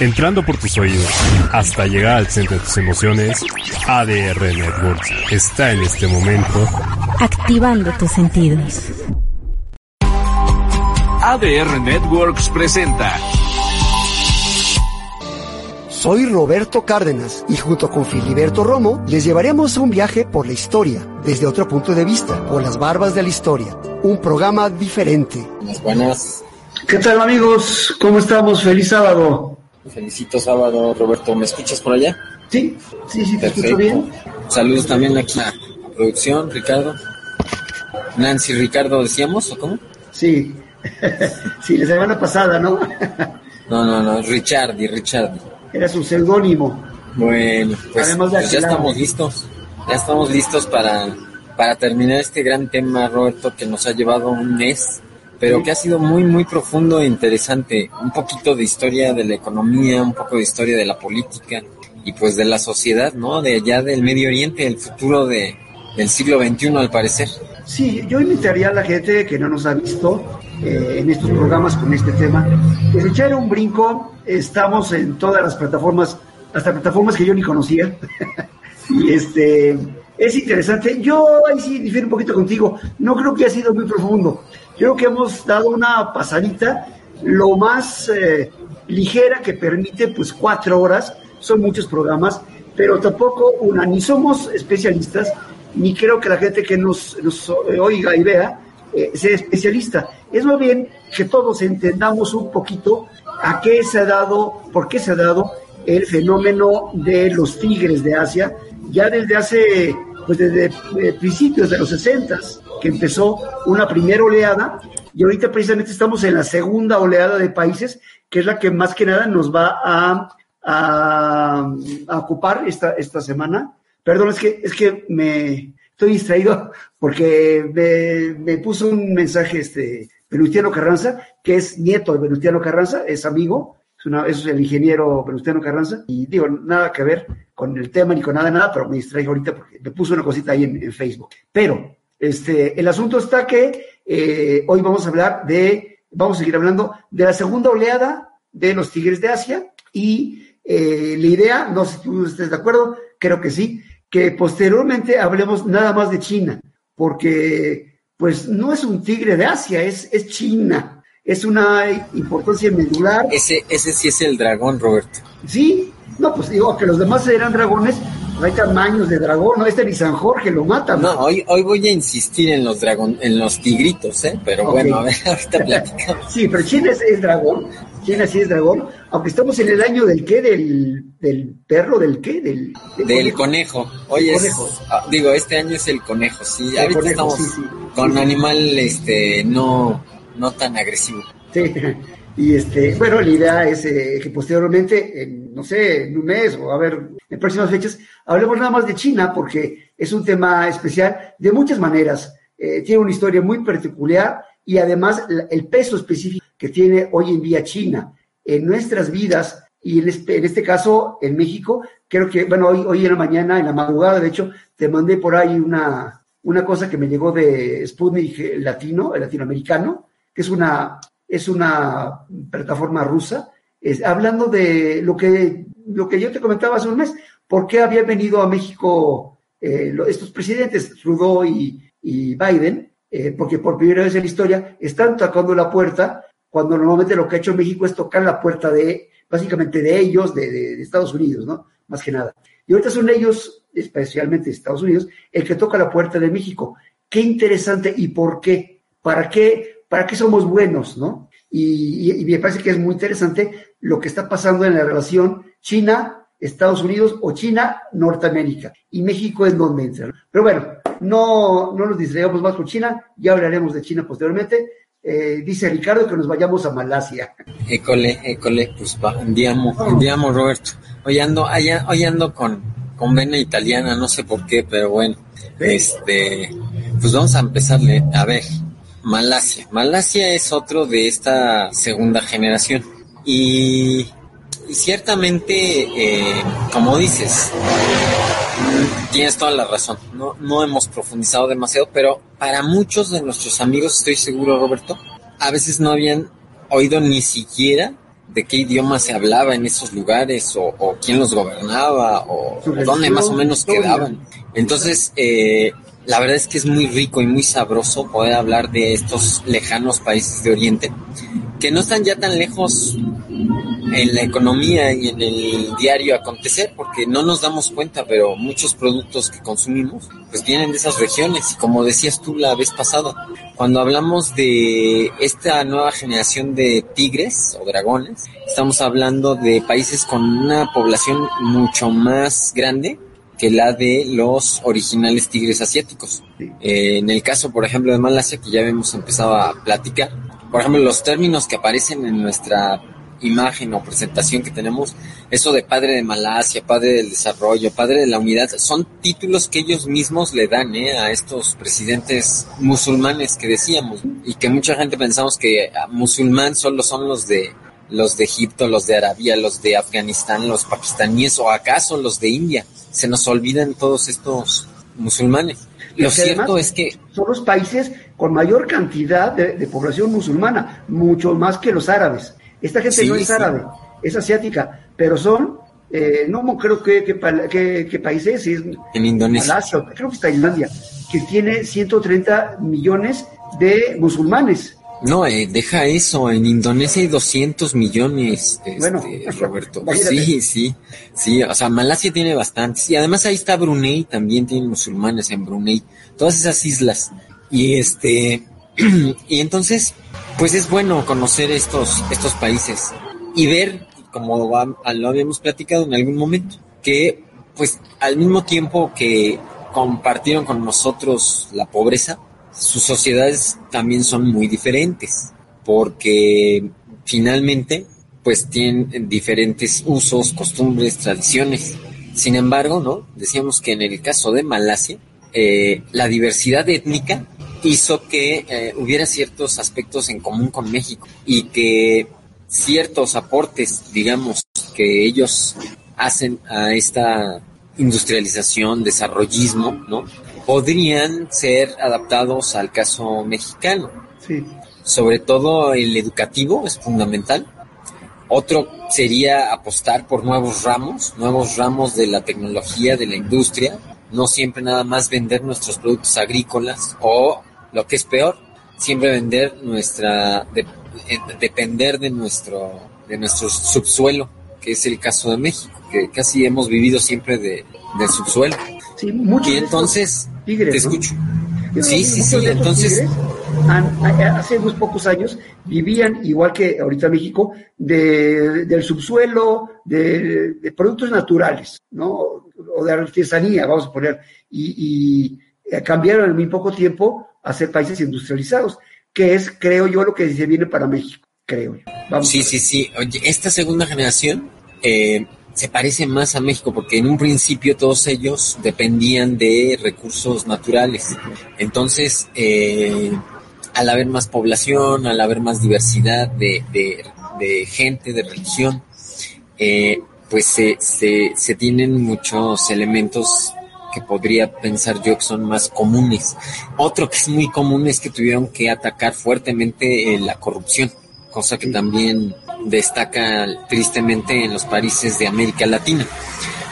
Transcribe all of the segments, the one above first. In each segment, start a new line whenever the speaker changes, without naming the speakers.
Entrando por tus oídos hasta llegar al centro de tus emociones, ADR Networks está en este momento
activando tus sentidos.
ADR Networks presenta.
Soy Roberto Cárdenas y junto con Filiberto Romo les llevaremos un viaje por la historia, desde otro punto de vista, por las barbas de la historia. Un programa diferente.
Buenas, buenas.
¿Qué tal amigos? ¿Cómo estamos? Feliz sábado.
Felicito sábado, Roberto. ¿Me escuchas por allá?
Sí, sí, sí, te
Perfecto.
escucho bien.
Saludos también aquí a producción, Ricardo. Nancy Ricardo, decíamos, ¿o cómo?
Sí, sí, la semana pasada, ¿no?
No, no, no, Richard y Richard.
Era su seudónimo.
Bueno, pues, pues ya estamos listos. Ya estamos listos para, para terminar este gran tema, Roberto, que nos ha llevado un mes, pero que ha sido muy, muy profundo e interesante. Un poquito de historia de la economía, un poco de historia de la política y pues de la sociedad, ¿no? De allá del Medio Oriente, el futuro de, del siglo XXI, al parecer.
Sí, yo invitaría a la gente que no nos ha visto eh, en estos programas con este tema, que se echara un brinco. Estamos en todas las plataformas, hasta plataformas que yo ni conocía. y este es interesante. Yo ahí sí difiero un poquito contigo. No creo que haya sido muy profundo. Creo que hemos dado una pasadita lo más eh, ligera que permite, pues cuatro horas. Son muchos programas, pero tampoco una, ni somos especialistas, ni creo que la gente que nos, nos oiga y vea eh, sea especialista. Es más bien que todos entendamos un poquito a qué se ha dado, por qué se ha dado el fenómeno de los tigres de Asia, ya desde hace, pues desde eh, principios de los 60 que empezó una primera oleada, y ahorita precisamente estamos en la segunda oleada de países, que es la que más que nada nos va a, ocupar esta, esta semana. Perdón, es que, es que me estoy distraído porque me, me puso un mensaje este Venustiano Carranza, que es nieto de Venustiano Carranza, es amigo, es, es el ingeniero Venustiano Carranza, y digo, nada que ver con el tema ni con nada, nada, pero me distraigo ahorita porque me puso una cosita ahí en, en Facebook. Pero este, el asunto está que eh, hoy vamos a hablar de, vamos a seguir hablando de la segunda oleada de los Tigres de Asia y eh, la idea, no sé si tú estés de acuerdo, creo que sí, que posteriormente hablemos nada más de China, porque pues no es un tigre de Asia, es, es China, es una importancia medular.
Ese, ese sí es el dragón, Roberto.
Sí, no, pues digo que los demás eran dragones, hay tamaños de dragón, no, este ni San Jorge lo mata.
No, hoy, hoy voy a insistir en los dragón, en los tigritos, ¿eh? Pero bueno, a ver, ahorita platicamos.
Sí, pero China es, es dragón, China sí es dragón, aunque estamos en el año del qué, del, del perro, del qué, del,
Del conejo. Hoy es,
Conejo.
ah, digo, este año es el conejo, sí.
El
Ahorita
conejo,
estamos
sí, sí.
con animal, este, no, no tan agresivo.
Sí, y este, bueno, la idea es eh, que posteriormente, en, no sé, en un mes o a ver, en próximas fechas, hablemos nada más de China porque es un tema especial de muchas maneras. Eh, tiene una historia muy particular y además el peso específico que tiene hoy en día China en nuestras vidas y en este, este caso en México, creo que, bueno, hoy, hoy en la mañana, en la madrugada, de hecho, te mandé por ahí una, una cosa que me llegó de Sputnik Latino, latinoamericano, que es una, es una plataforma rusa, es, hablando de lo que, lo que yo te comentaba hace un mes, por qué habían venido a México eh, estos presidentes, Trudeau y, y Biden, eh, porque por primera vez en la historia están tocando la puerta, cuando normalmente lo que ha hecho México es tocar la puerta de, básicamente de ellos, de, de- de Estados Unidos, ¿no? Más que nada. Y ahorita son ellos, especialmente Estados Unidos, el que toca la puerta de México. Qué interesante y por qué. ¿Para qué, para qué somos buenos, no? Y, y- y me parece que es muy interesante lo que está pasando en la relación China, Estados Unidos o China, Norteamérica. Y México es donde entra. Pero bueno, no, no nos distraigamos más con China, ya hablaremos de China posteriormente. eh, dice Ricardo que nos vayamos a Malasia.
École, école, pues va, andiamo, andiamo Roberto. Hoy ando, allá, hoy ando con, con vena italiana, no sé por qué, pero bueno, este, pues vamos a empezarle, a ver, Malasia. Malasia es otro de esta segunda generación. Y, y ciertamente, eh, como dices, tienes toda la razón. No, no hemos profundizado demasiado, pero para muchos de nuestros amigos, estoy seguro, Roberto, a veces no habían oído ni siquiera de qué idioma se hablaba en esos lugares o, o quién los gobernaba o, o dónde más o menos quedaban. Entonces, eh, la verdad es que es muy rico y muy sabroso poder hablar de estos lejanos países de Oriente que no están ya tan lejos en la economía y en el diario acontecer porque no nos damos cuenta, pero muchos productos que consumimos pues vienen de esas regiones. Y como decías tú la vez pasada, cuando hablamos de esta nueva generación de tigres o dragones, estamos hablando de países con una población mucho más grande que la de los originales tigres asiáticos. Eh, en el caso, por ejemplo, de Malasia, que ya hemos empezado a platicar, por ejemplo, los términos que aparecen en nuestra imagen o presentación que tenemos, eso de padre de Malasia, padre del desarrollo, padre de la unidad, son títulos que ellos mismos le dan ¿eh? a estos presidentes musulmanes que decíamos y que mucha gente pensamos que musulmán solo son los de los de Egipto, los de Arabia, los de Afganistán, los pakistaníes o acaso los de India. Se nos olvidan todos estos musulmanes. Lo cierto es que
son los países con mayor cantidad de, de, población musulmana, mucho más que los árabes. Esta gente sí, no es sí. árabe, es asiática, pero son, eh, no creo que, que, que, que país es, es
en Indonesia.
Malasia, creo que es Tailandia, que tiene 130 millones de musulmanes.
No, eh, deja eso, en Indonesia hay 200 millones, este, bueno, Roberto. Sí, sí, sí, o sea, Malasia tiene bastantes. Y además ahí está Brunei, también tienen musulmanes en Brunei, todas esas islas. Y este, y entonces, pues es bueno conocer estos, estos países y ver, como lo habíamos platicado en algún momento, que pues al mismo tiempo que compartieron con nosotros la pobreza, sus sociedades también son muy diferentes, porque finalmente pues tienen diferentes usos, costumbres, tradiciones. Sin embargo, ¿no? Decíamos que en el caso de Malasia, eh, la diversidad étnica hizo que eh, hubiera ciertos aspectos en común con México y que ciertos aportes, digamos, que ellos hacen a esta industrialización, desarrollismo, ¿no? Podrían ser adaptados al caso mexicano.
Sí.
Sobre todo el educativo es fundamental. Otro sería apostar por nuevos ramos, nuevos ramos de la tecnología, de la industria, no siempre nada más vender nuestros productos agrícolas o lo que es peor, siempre vender nuestra, de, depender de nuestro, de nuestro subsuelo, que es el caso de México, que casi hemos vivido siempre de, del subsuelo.
Sí,
y entonces,
tigres,
te escucho.
¿no?
Sí, sí, sí, entonces...
Hace unos pocos años vivían, igual que ahorita México, de, del subsuelo, de, de, productos naturales, ¿no? O de artesanía, vamos a poner, y, y cambiaron en muy poco tiempo a ser países industrializados, que es, creo yo, lo que se viene para México, creo yo.
Vamos sí, sí, sí. Oye, esta segunda generación eh, se parece más a México porque en un principio todos ellos dependían de recursos naturales. Entonces, eh, al haber más población, al haber más diversidad de, de, de gente, de religión, eh, pues se, se, se tienen muchos elementos que podría pensar yo que son más comunes. Otro que es muy común es que tuvieron que atacar fuertemente la corrupción, cosa que también destaca tristemente en los países de América Latina.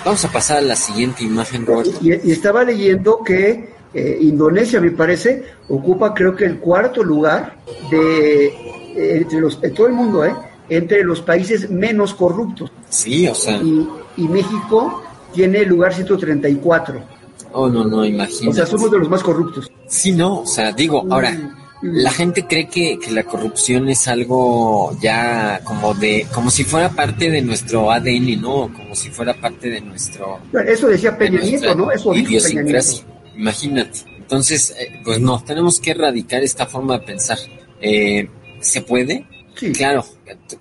Vamos a pasar a la siguiente imagen, Roberto.
Y, y estaba leyendo que eh, Indonesia, me parece, ocupa creo que el cuarto lugar de eh, entre los, de todo el mundo, ¿eh? entre los países menos corruptos.
Sí, o sea.
Y, y México tiene el lugar 134.
Oh, no, no, imagínate.
O sea, somos de los más corruptos.
Sí, no, o sea, digo, ahora, la gente cree que, que, la corrupción es algo ya como de, como si fuera parte de nuestro ADN, ¿no? Como si fuera parte de nuestro...
Eso decía Peña Nieto, ¿no? Eso dijo Peña Nieto.
Imagínate. Entonces, eh, pues no, tenemos que erradicar esta forma de pensar. Eh, ¿Se puede?
Sí.
Claro,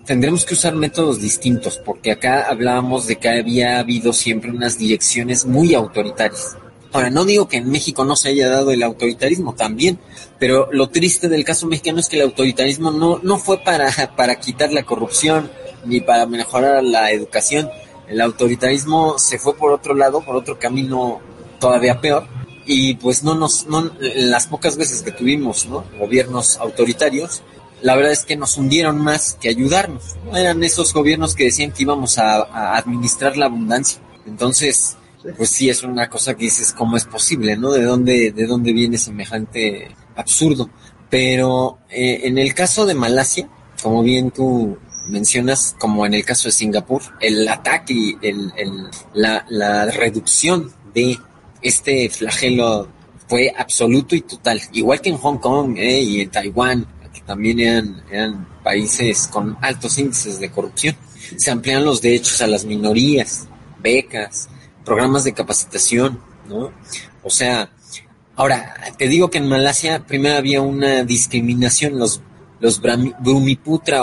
tendremos que usar métodos distintos, porque acá hablábamos de que había habido siempre unas direcciones muy autoritarias. Ahora, no digo que en México no se haya dado el autoritarismo también, pero lo triste del caso mexicano es que el autoritarismo no, no fue para, para quitar la corrupción ni para mejorar la educación. El autoritarismo se fue por otro lado, por otro camino todavía peor, y pues no nos, no, las pocas veces que tuvimos, ¿no? Gobiernos autoritarios, la verdad es que nos hundieron más que ayudarnos. ¿no? Eran esos gobiernos que decían que íbamos a, a administrar la abundancia. Entonces, pues sí es una cosa que dices cómo es posible, ¿no? De dónde, de dónde viene semejante absurdo. Pero eh, en el caso de Malasia, como bien tú mencionas, como en el caso de Singapur, el ataque y el, el, la, la reducción de este flagelo fue absoluto y total. Igual que en Hong Kong eh, y en Taiwán, que también eran, eran países con altos índices de corrupción. Se amplían los derechos a las minorías, becas, programas de capacitación, ¿no? O sea, ahora, te digo que en Malasia primero había una discriminación, los, los Brumiputra,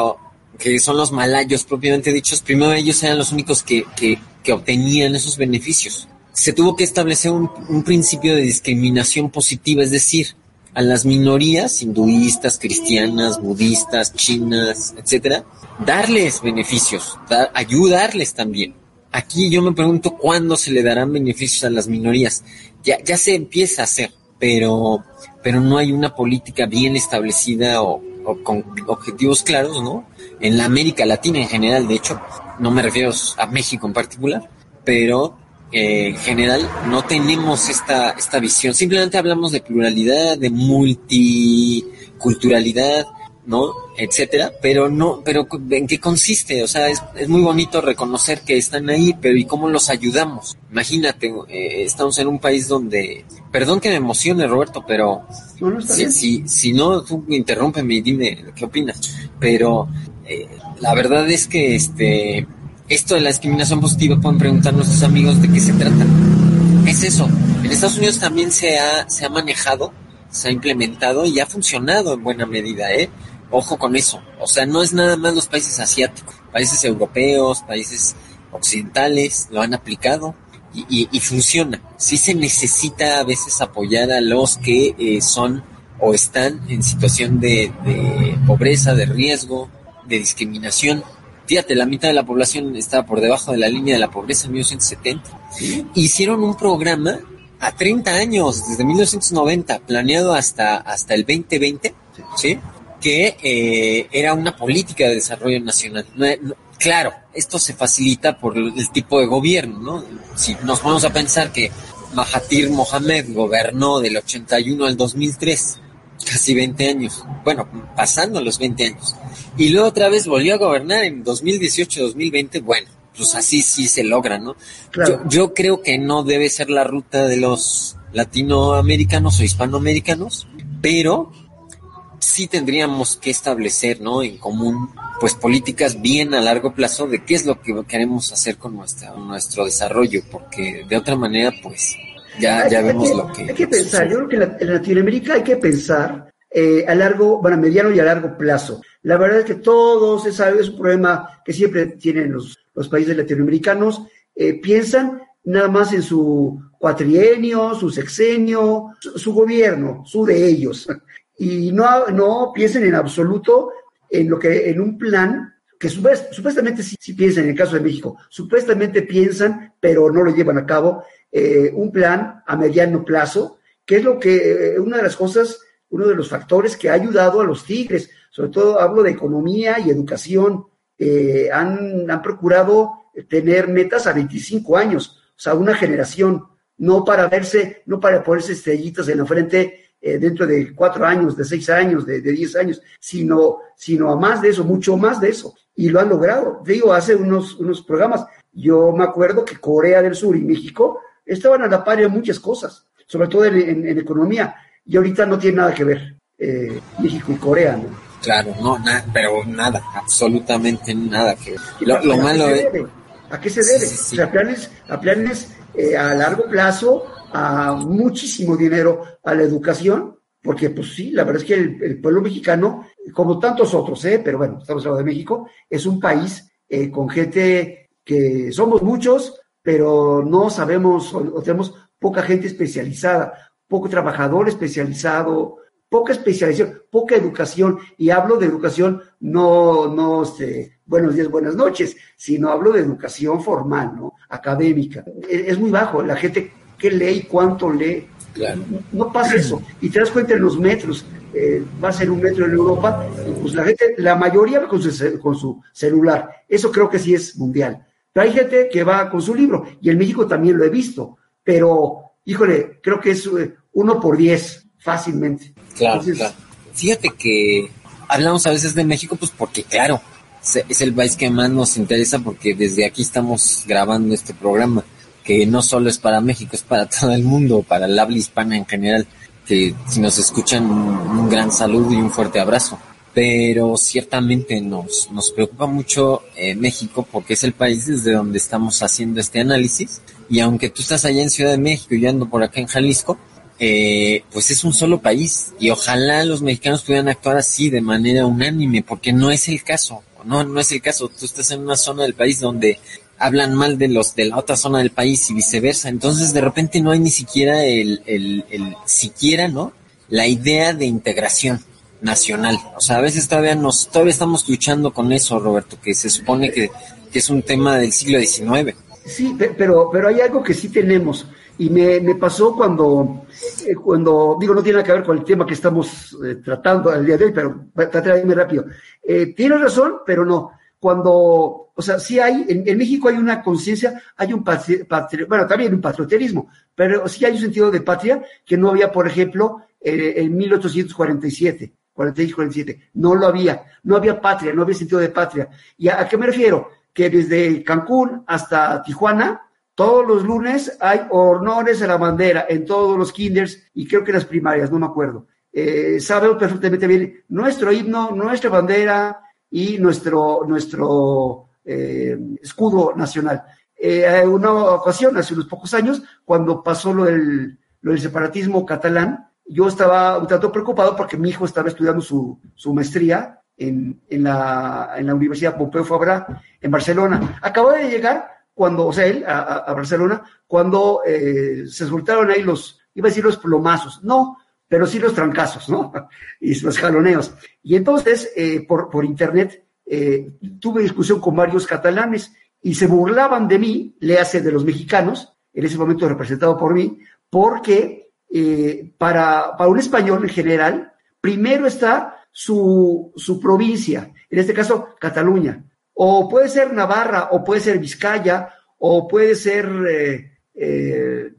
que son los malayos propiamente dichos, primero ellos eran los únicos que, que, obtenían esos beneficios. Se tuvo que establecer un, principio de discriminación positiva, es decir, a las minorías hinduistas, cristianas, budistas, chinas, etcétera, darles beneficios, dar, ayudarles también. Aquí yo me pregunto cuándo se le darán beneficios a las minorías. Ya, ya se empieza a hacer, pero, pero no hay una política bien establecida o, con objetivos claros, ¿no? En la América Latina en general, de hecho, no me refiero a México en particular, pero eh, en general no tenemos esta, esta visión. Simplemente hablamos de pluralidad, de multiculturalidad, ¿no? Etcétera, pero no, pero ¿en qué consiste? O sea, es, es muy bonito reconocer que están ahí, pero ¿y cómo los ayudamos? Imagínate, eh, estamos en un país donde, perdón que me emocione Roberto, pero
No,
si, si, si no, tú interrúmpeme y dime qué opinas. Pero eh, la verdad es que este esto de la discriminación positiva pueden preguntar nuestros amigos de qué se trata. Es eso. En Estados Unidos también se ha, se ha manejado, se ha implementado y ha funcionado en buena medida, ¿eh? Ojo con eso. O sea, no es nada más los países asiáticos, países europeos, países occidentales lo han aplicado y, y, y funciona. Sí se necesita a veces apoyar a los que eh, son o están en situación de, de pobreza, de riesgo, de discriminación. Fíjate, la mitad de la población estaba por debajo de la línea de la pobreza en 1970. Hicieron un programa a 30 años, desde 1990, planeado hasta, hasta el 2020, ¿sí? Que eh, era una política de desarrollo nacional. No, no, claro, esto se facilita por el, el tipo de gobierno, ¿no? Si nos vamos a pensar que Mahathir Mohamed gobernó del 81 al 2003, casi 20 años, bueno, pasando los 20 años, y luego otra vez volvió a gobernar en 2018-2020, bueno, pues así sí se logra, ¿no?
Claro.
Yo, yo creo que no debe ser la ruta de los latinoamericanos o hispanoamericanos, pero sí tendríamos que establecer, ¿no? En común, pues políticas bien a largo plazo de qué es lo que queremos hacer con nuestra, nuestro desarrollo, porque de otra manera, pues ya, ya
hay
vemos lo que.
Hay que pensar, yo creo que en la- en Latinoamérica hay que pensar eh, a largo, bueno, a mediano y a largo plazo. La verdad es que todo se sabe, es un problema que siempre tienen los, los países latinoamericanos. eh, piensan nada más en su cuatrienio, su sexenio, su, su gobierno, su de ellos. Y no, no piensen en absoluto en lo que, en un plan que supuest- supuestamente sí, sí piensan en el caso de México, supuestamente piensan, pero no lo llevan a cabo, eh, un plan a mediano plazo, que es lo que, eh, una de las cosas, uno de los factores que ha ayudado a los tigres, sobre todo hablo de economía y educación, eh, han, han procurado tener metas a 25 años, o sea, una generación, no para verse, no para ponerse estrellitas en la frente eh, dentro de cuatro años, de seis años, de, de diez años, sino, sino a más de eso, mucho más de eso. Y lo han logrado. Digo, hace unos, unos programas, yo me acuerdo que Corea del Sur y México estaban a la par en muchas cosas, sobre todo en, en- en economía, y ahorita no tiene nada que ver eh, México y Corea, ¿no?
Claro, no, nada, pero nada, absolutamente nada que ver. Lo, lo
¿A qué
malo
se
es.
debe? ¿A qué se debe?
Sí, sí, sí.
O sea, planes, a planes eh, a largo plazo, muchísimo dinero a la educación, porque pues sí, la verdad es que el, pueblo mexicano como tantos otros, ¿eh? pero bueno, estamos hablando de México, es un país eh, con gente que somos muchos, pero no sabemos o, tenemos poca gente especializada, poco trabajador especializado, poca especialización, poca educación, y hablo de educación no, no, este, buenos días, buenas noches, sino hablo de educación formal, ¿no? Académica. Es muy bajo, la gente que lee y cuánto lee, no pasa eso. Y te das cuenta en los metros, eh, va a ser un metro en Europa, pues la gente, la mayoría con su, con su celular. Eso creo que sí es mundial. Pero hay gente que va con su libro, y en México también lo he visto, pero, híjole, creo que es eh, uno por diez, fácilmente.
Claro, Fíjate que hablamos a veces de México, pues porque, claro, es el país que más nos interesa porque desde aquí estamos grabando este programa que no solo es para México, es para todo el mundo, para el habla hispana en general, que si nos escuchan un gran saludo y un fuerte abrazo. Pero ciertamente nos, nos preocupa mucho eh, México porque es el país desde donde estamos haciendo este análisis. Y aunque tú estás allá en Ciudad de México y yo ando por acá en Jalisco, eh, pues es un solo país. Y ojalá los mexicanos pudieran actuar así de manera unánime, porque no es el caso. No, no es el caso. Tú estás en una zona del país donde hablan mal de los de la otra zona del país y viceversa. Entonces de repente no hay ni siquiera el, el, el siquiera, ¿no? La idea de integración nacional. O sea, a veces todavía nos, todavía estamos luchando con eso, Roberto, que se supone que, que es un tema del siglo XIX.
Sí, pero, pero hay algo que sí tenemos. Y me, me pasó cuando, eh, cuando, digo, no tiene nada que ver con el tema que estamos eh, tratando el día de hoy, pero tratar de irme rápido. Eh, tienes razón, pero no cuando, o sea, sí hay, en, México hay una conciencia, hay un bueno, también un patrioterismo, pero sí hay un sentido de patria que no había, por ejemplo, eh, en 1847. 46, 47. No lo había, no había patria, no había sentido de patria. ¿Y a, qué me refiero? Que desde Cancún hasta Tijuana, todos los lunes hay honores a la bandera en todos los kinders y creo que las primarias, no me acuerdo. Eh, sabemos perfectamente bien nuestro himno, nuestra bandera, y nuestro, nuestro eh, escudo nacional. Eh, una ocasión, hace unos pocos años, cuando pasó lo del, lo del separatismo catalán, yo estaba un tanto preocupado porque mi hijo estaba estudiando su, su maestría en, en, la, en la Universidad Pompeu Fabra en Barcelona. Acababa de llegar cuando, o sea, él a, a Barcelona, cuando eh, se soltaron ahí los, iba a decir los plomazos. No, pero sí los trancazos, ¿no? y los jaloneos. Y entonces, eh, por, por internet, eh, tuve discusión con varios catalanes y se burlaban de mí, le hace de los mexicanos, en ese momento representado por mí, porque eh, para, para un español en general, primero está su, su provincia, en este caso Cataluña, o puede ser Navarra, o puede ser Vizcaya, o puede ser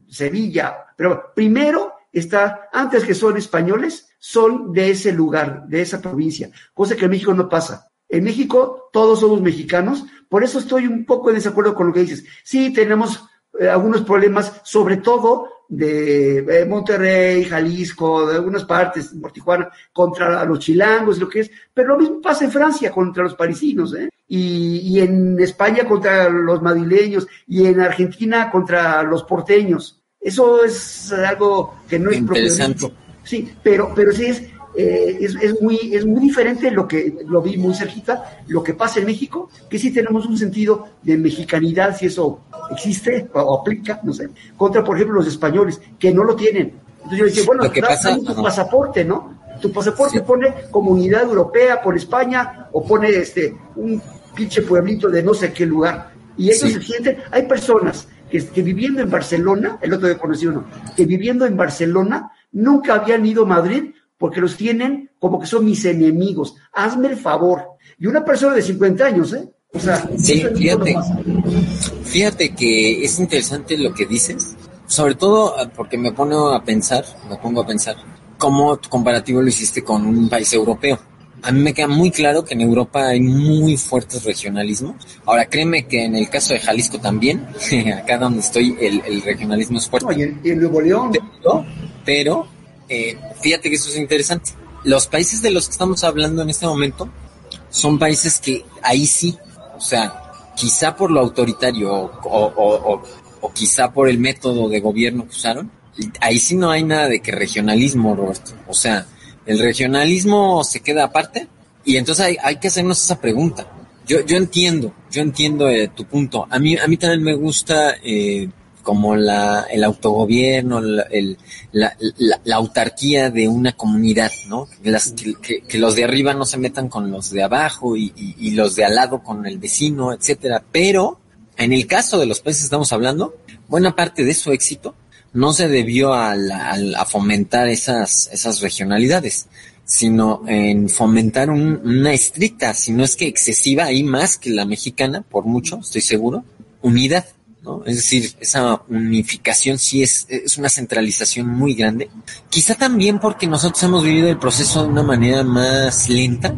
Sevilla, pero primero está, antes que son españoles, son de ese lugar, de esa provincia, cosa que en México no pasa. En México todos somos mexicanos, por eso estoy un poco en desacuerdo con lo que dices. Sí, tenemos eh, algunos problemas, sobre todo de eh, Monterrey, Jalisco, de algunas partes, por Tijuana, contra los chilangos, lo que es, pero lo mismo pasa en Francia contra los parisinos, ¿eh? Y, y en España contra los madrileños, y en Argentina contra los porteños. Eso es algo que no es
Interesante.
Sí, pero, pero sí es, eh, es, es, muy, es muy diferente lo que lo vi muy cerquita, lo que pasa en México, que sí tenemos un sentido de mexicanidad, si eso existe o, aplica, no sé, contra, por ejemplo, los españoles, que no lo tienen. Entonces yo decía, bueno,
lo que pasa,
tu pasaporte, ¿no? Tu pasaporte pone comunidad europea por España o pone este un pinche pueblito de no sé qué lugar. Y ellos se sienten, hay personas que, viviendo en Barcelona, el otro día conocí uno, que viviendo en Barcelona nunca habían ido a Madrid porque los tienen como que son mis enemigos. Hazme el favor. Y una persona de 50 años, ¿eh? O sea,
sí, fíjate, fíjate que es interesante lo que dices, sobre todo ah, porque me pongo a pensar, me pongo a pensar, cómo tu comparativo lo hiciste con un país europeo a mí me queda muy claro que en Europa hay muy fuertes regionalismos. Ahora, créeme que en el caso de Jalisco también, acá donde estoy, el, regionalismo es fuerte.
y, en, Nuevo León.
Pero, eh, fíjate que eso es interesante. Los países de los que estamos hablando en este momento son países que ahí sí, o sea, quizá por lo autoritario o, o quizá por el método de gobierno que usaron, ahí sí no hay nada de que regionalismo, Roberto. O sea, el regionalismo se queda aparte Y entonces hay, que hacernos esa pregunta. Yo, yo entiendo, yo entiendo eh, tu punto. A mí, a mí también me gusta eh, como la, el autogobierno, la, el, la, la, autarquía de una comunidad, ¿no? Que, que, los de arriba no se metan con los de abajo y, y, y, los de al lado con el vecino, etcétera. Pero en el caso de los países que estamos hablando, buena parte de su éxito no se debió a, la, fomentar esas, esas regionalidades, sino en fomentar un, una estricta, si no es que excesiva, y más que la mexicana, por mucho, estoy seguro, unidad. ¿no? Es decir, esa unificación sí es, es una centralización muy grande. Quizá también porque nosotros hemos vivido el proceso de una manera más lenta.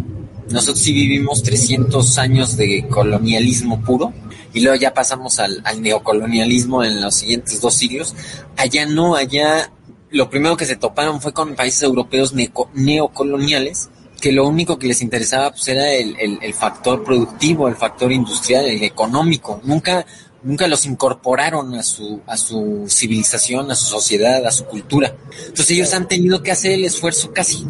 Nosotros sí vivimos 300 años de colonialismo puro y luego ya pasamos al, al neocolonialismo en los siguientes dos siglos. Allá no, allá lo primero que se toparon fue con países europeos neocoloniales que lo único que les interesaba pues era el, el, el, factor productivo, el factor industrial, el económico. Nunca, nunca los incorporaron a su, a su civilización, a su sociedad, a su cultura. Entonces ellos han tenido que hacer el esfuerzo casi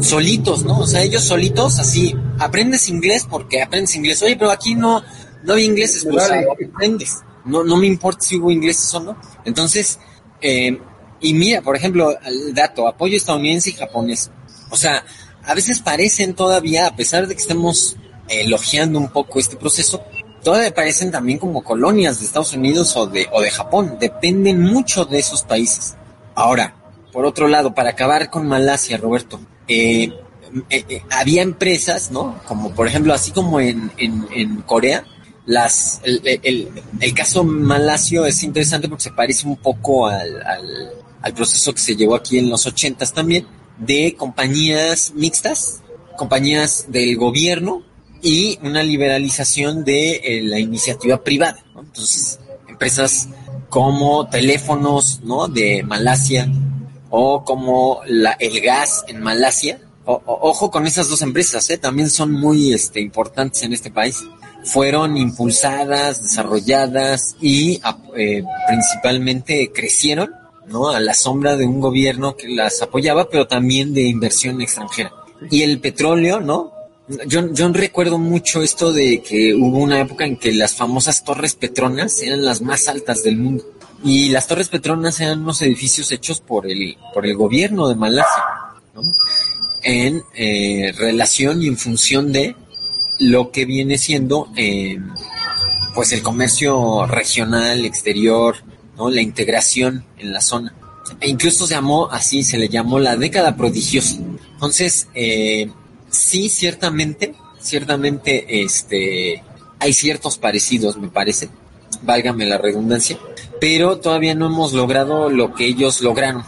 solitos, ¿no? O sea, ellos solitos, así, aprendes inglés porque aprendes inglés. Oye, pero aquí no, no había ingleses, pues vale. aprendes. No, no me importa si hubo ingleses o no. Entonces, eh, y mira, por ejemplo, el dato, apoyo estadounidense y japonés. O sea, a veces parecen todavía, a pesar de que estemos elogiando un poco este proceso, todavía parecen también como colonias de Estados Unidos o de, o de Japón. Dependen mucho de esos países. Ahora, por otro lado, para acabar con Malasia, Roberto, eh, eh, eh, había empresas, ¿no? Como por ejemplo, así como en, en, en Corea, las, el, el, el, caso malasio es interesante porque se parece un poco al, al, proceso que se llevó aquí en los ochentas también, de compañías mixtas, compañías del gobierno y una liberalización de eh, la iniciativa privada. Entonces, empresas como teléfonos ¿no? de Malasia o como la, el gas en Malasia. O, o, ojo con esas dos empresas, ¿eh? también son muy este, importantes en este país fueron impulsadas, desarrolladas y eh, principalmente crecieron, ¿no? A la sombra de un gobierno que las apoyaba, pero también de inversión extranjera. Y el petróleo, ¿no? Yo, yo recuerdo mucho esto de que hubo una época en que las famosas torres Petronas eran las más altas del mundo. Y las torres Petronas eran unos edificios hechos por el, por el gobierno de Malasia, ¿no? En eh, relación y en función de lo que viene siendo eh, pues el comercio regional, exterior, ¿no? la integración en la zona. E incluso se llamó así, se le llamó la década prodigiosa. Entonces, eh, sí, ciertamente, ciertamente, este, hay ciertos parecidos, me parece, válgame la redundancia, pero todavía no hemos logrado lo que ellos lograron,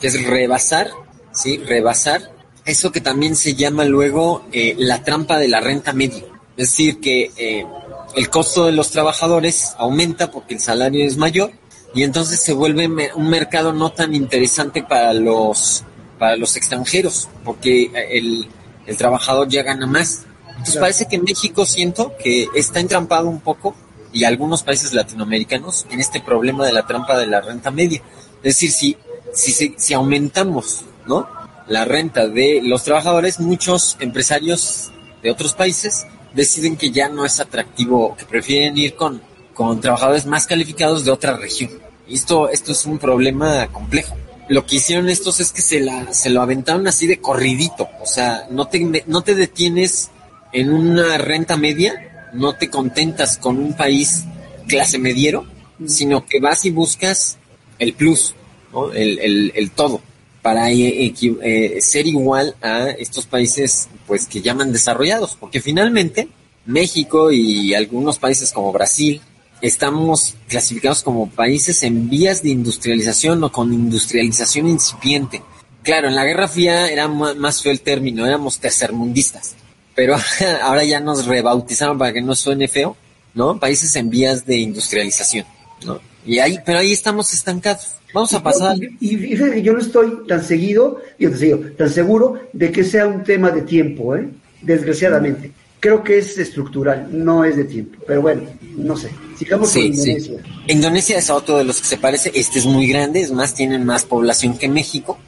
que es rebasar, sí, rebasar eso que también se llama luego eh, la trampa de la renta media. Es decir, que eh, el costo de los trabajadores aumenta porque el salario es mayor y entonces se vuelve un mercado no tan interesante para los, para los extranjeros porque el, el trabajador ya gana más. Entonces parece que México siento que está entrampado un poco y algunos países latinoamericanos en este problema de la trampa de la renta media. Es decir, si, si, si aumentamos, ¿no? La renta de los trabajadores, muchos empresarios de otros países deciden que ya no es atractivo, que prefieren ir con, con trabajadores más calificados de otra región. Y esto, esto es un problema complejo. Lo que hicieron estos es que se, la, se lo aventaron así de corridito. O sea, no te, no te detienes en una renta media, no te contentas con un país clase mediero, sino que vas y buscas el plus, ¿no? el, el, el todo para eh, eh, ser igual a estos países pues que llaman desarrollados, porque finalmente México y algunos países como Brasil estamos clasificados como países en vías de industrialización o con industrialización incipiente. Claro, en la Guerra Fría era más feo el término, éramos tercermundistas, pero ahora ya nos rebautizaron para que no suene feo, ¿no? Países en vías de industrialización, ¿no? Y ahí, pero ahí estamos estancados. Vamos a pasar.
Y, fíjate que yo no estoy tan seguido, yo te digo, tan seguro de que sea un tema de tiempo, ¿eh? desgraciadamente. Creo que es estructural, no es de tiempo. Pero bueno, no sé. Sigamos
sí,
con Indonesia.
Sí. Indonesia es otro de los que se parece. Este es muy grande, es más, tienen más población que México.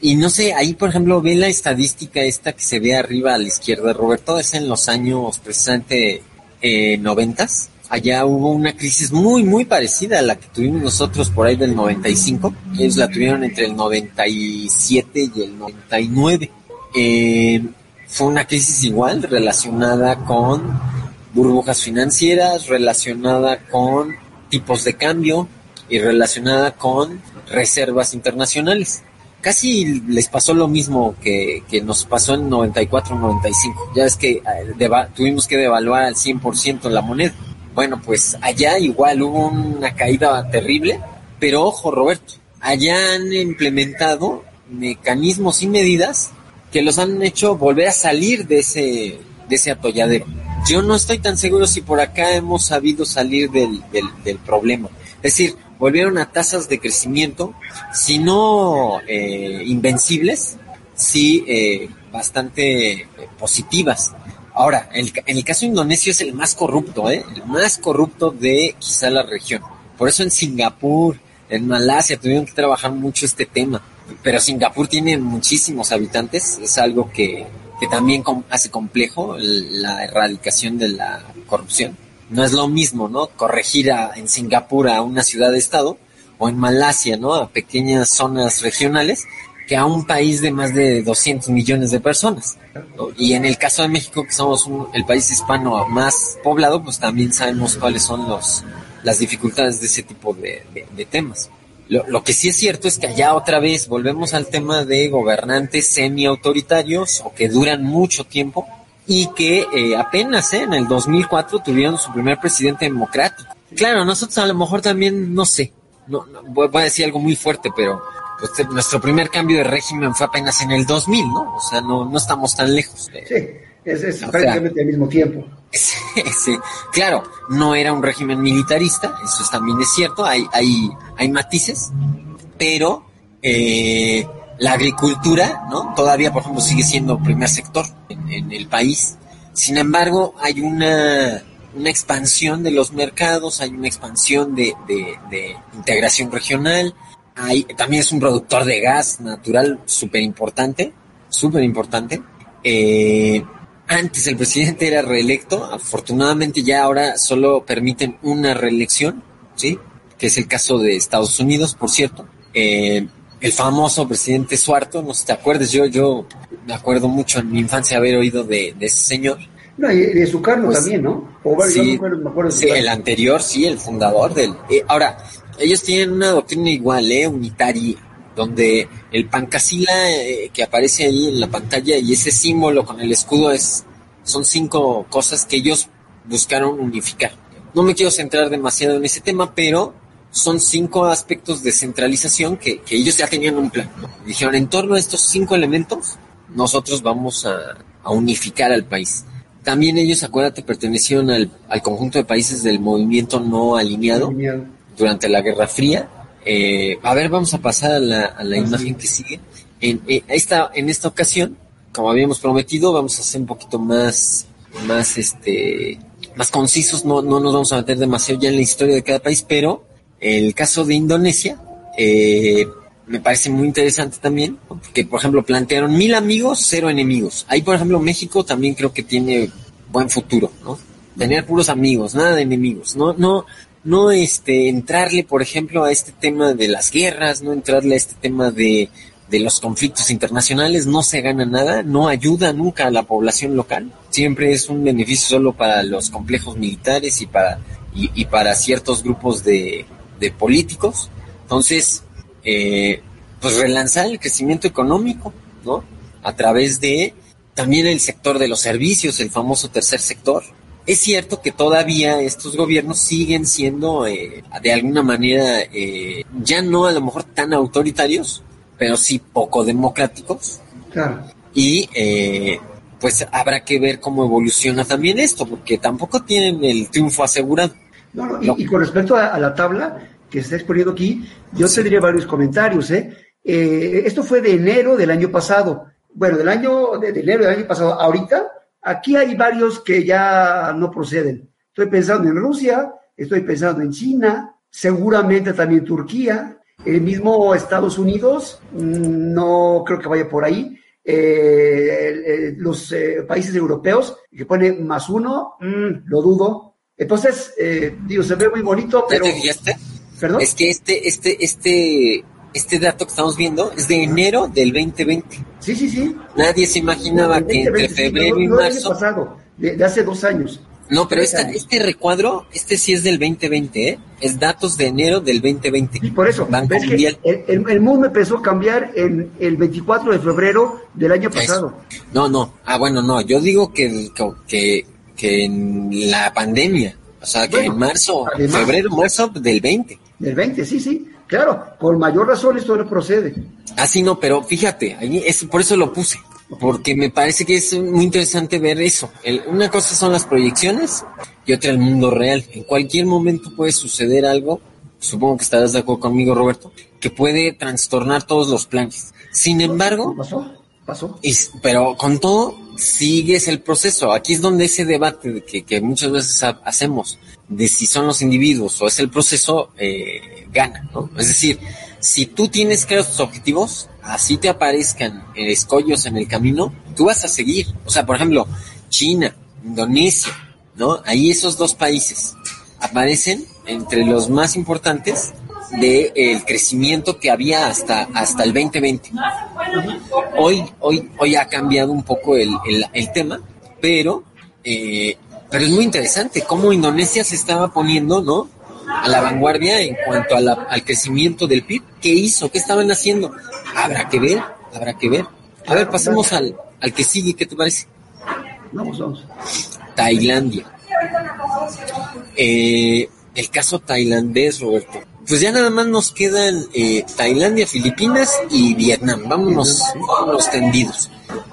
Y no sé, ahí por ejemplo ve la estadística esta que se ve arriba a la izquierda, Roberto, es en los años precisamente eh, noventas. Allá hubo una crisis muy, muy parecida a la que tuvimos nosotros por ahí del 95. Ellos la tuvieron entre el 97 y el 99. Eh, fue una crisis igual relacionada con burbujas financieras, relacionada con tipos de cambio y relacionada con reservas internacionales. Casi les pasó lo mismo que, que nos pasó en 94-95. Ya es que eh, tuvimos que devaluar al 100% la moneda. Bueno, pues allá igual hubo una caída terrible, pero ojo Roberto, allá han implementado mecanismos y medidas que los han hecho volver a salir de ese, de ese atolladero. Yo no estoy tan seguro si por acá hemos sabido salir del, del, problema. Es decir, volvieron a tasas de crecimiento, si no eh, invencibles, sí eh, bastante eh, positivas. Ahora, en el caso indonesio es el más corrupto, ¿eh? el más corrupto de quizá la región. Por eso en Singapur, en Malasia tuvieron que trabajar mucho este tema. Pero Singapur tiene muchísimos habitantes, es algo que, que también hace complejo la erradicación de la corrupción. No es lo mismo, ¿no? Corregir en Singapur a una ciudad-estado o en Malasia, ¿no? A pequeñas zonas regionales que a un país de más de 200 millones de personas. Y en el caso de México, que somos el país hispano más poblado, pues también sabemos cuáles son los, las dificultades de ese tipo de, temas. Lo, que sí es cierto es que allá otra vez volvemos al tema de gobernantes semi-autoritarios o que duran mucho tiempo y que eh, apenas eh, en el 2004 tuvieron su primer presidente democrático. Claro, nosotros a lo mejor también, no sé, no, voy a decir algo muy fuerte, pero pues, nuestro primer cambio de régimen fue apenas en el 2000, ¿no? O sea, no, no estamos tan lejos.
Sí, es, prácticamente al mismo tiempo.
Claro, no era un régimen militarista, eso también es cierto, hay, hay, hay matices, pero eh, la agricultura, ¿no? Todavía, por ejemplo, sigue siendo primer sector en, el país. Sin embargo, hay una, una expansión de los mercados, hay una expansión de, de, de integración regional, también es un productor de gas natural súper importante, súper importante. Eh, antes el presidente era reelecto, afortunadamente ya ahora solo permiten una reelección, ¿sí? Que es el caso de Estados Unidos, por cierto. Eh, el famoso presidente Suarto, no sé si te acuerdas, yo, yo me acuerdo mucho en mi infancia haber oído de, ese señor.
No, y de su cargo pues, también, ¿no?
sí, sí el anterior, sí, el fundador del... Eh, ahora, ellos tienen una doctrina igual, ¿eh? Unitaria, donde el pancasila eh, que aparece ahí en la pantalla y ese símbolo con el escudo es, son cinco cosas que ellos buscaron unificar. No me quiero centrar demasiado en ese tema, pero son cinco aspectos de centralización que, ellos ya tenían un plan. Dijeron, en torno a estos cinco elementos, nosotros vamos a, unificar al país. También ellos, acuérdate, pertenecieron al, conjunto de países del movimiento no alineado durante la Guerra Fría. Eh, a ver, vamos a pasar a la, a la imagen que sigue. En, eh, esta, en esta ocasión, como habíamos prometido, vamos a ser un poquito más, más, este, más concisos. No, no nos vamos a meter demasiado ya en la historia de cada país, pero el caso de Indonesia eh, me parece muy interesante también, porque por ejemplo plantearon mil amigos, cero enemigos. Ahí, por ejemplo, México también creo que tiene buen futuro, ¿no? Tener puros amigos, nada de enemigos. No, no, no este, entrarle, por ejemplo, a este tema de las guerras, no entrarle a este tema de, de los conflictos internacionales, no se gana nada, no ayuda nunca a la población local, siempre es un beneficio solo para los complejos militares y para, y, para ciertos grupos de, de políticos. Entonces, eh, pues relanzar el crecimiento económico, ¿no? A través de también el sector de los servicios, el famoso tercer sector, es cierto que todavía estos gobiernos siguen siendo eh, de alguna manera eh, ya no a lo mejor tan autoritarios, pero sí poco democráticos.
Claro.
Y eh, pues habrá que ver cómo evoluciona también esto, porque tampoco tienen el triunfo asegurado.
No, y, con respecto a, la tabla que se está exponiendo aquí, yo tendría varios comentarios. ¿eh? esto fue de enero del año pasado. Bueno, del año, de enero del año pasado. Ahorita Aquí hay varios que ya no proceden. Estoy pensando en Rusia, estoy pensando en China, seguramente también Turquía, El mismo Estados Unidos, mm, no creo que vaya por ahí. Eh, los eh, países europeos que pone más uno, mm, lo dudo. Entonces, eh, digo, se ve muy bonito, pero...
¿Perdón? Es que este, este, este, este dato que estamos viendo es de enero del 2020.
Sí, sí, sí.
Nadie se imaginaba que entre febrero y marzo...
pasado, de, hace dos años.
No, pero este recuadro, este sí es del 2020, ¿eh? Es datos de enero del 2020.
Y por eso, Banco Mundial. el, el, mundo empezó a cambiar en el 24 de febrero del año pasado.
No, no. Ah, bueno, no. Yo digo que, que, que en la pandemia. O sea, que en marzo, febrero, marzo del 20.
Del 20, sí, sí. Claro, por mayor razón esto no procede.
Ah, sí, no, pero fíjate, ahí es, por eso lo puse porque me parece que es muy interesante ver eso. una cosa son las proyecciones y otra el mundo real. En cualquier momento puede suceder algo, supongo que estarás de acuerdo conmigo, Roberto, que puede trastornar todos los planes. Sin embargo,
pasó, pasó.
pero con todo, sigues el proceso. Aquí es donde ese debate que, que muchas veces hacemos de si son los individuos o es el proceso, eh, gana. Es decir, si tú tienes claros tus objetivos, así te aparezcan escollos en el camino, tú vas a seguir. O sea, por ejemplo, China, Indonesia, ¿no? Ahí esos dos países aparecen entre los más importantes del el crecimiento que había hasta, hasta el 2020. Hoy, hoy, hoy ha cambiado un poco el, el, tema, pero, eh, pero es muy interesante cómo Indonesia se estaba poniendo, ¿no? a la vanguardia en cuanto al crecimiento del PIB. ¿Qué hizo? ¿Qué estaban haciendo? Habrá que ver, habrá que ver. A ver, pasemos al, al que sigue, ¿qué te parece?
Vamos, vamos.
Tailandia. Eh, el caso tailandés, Roberto. Pues ya nada más nos quedan eh, Tailandia, Filipinas y Vietnam. Vámonos, vámonos tendidos.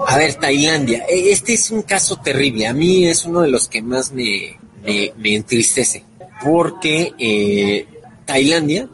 A ver, Tailandia. E, este es un caso terrible. A mí es uno de los que más me, me, me entristece porque eh, Tailandia,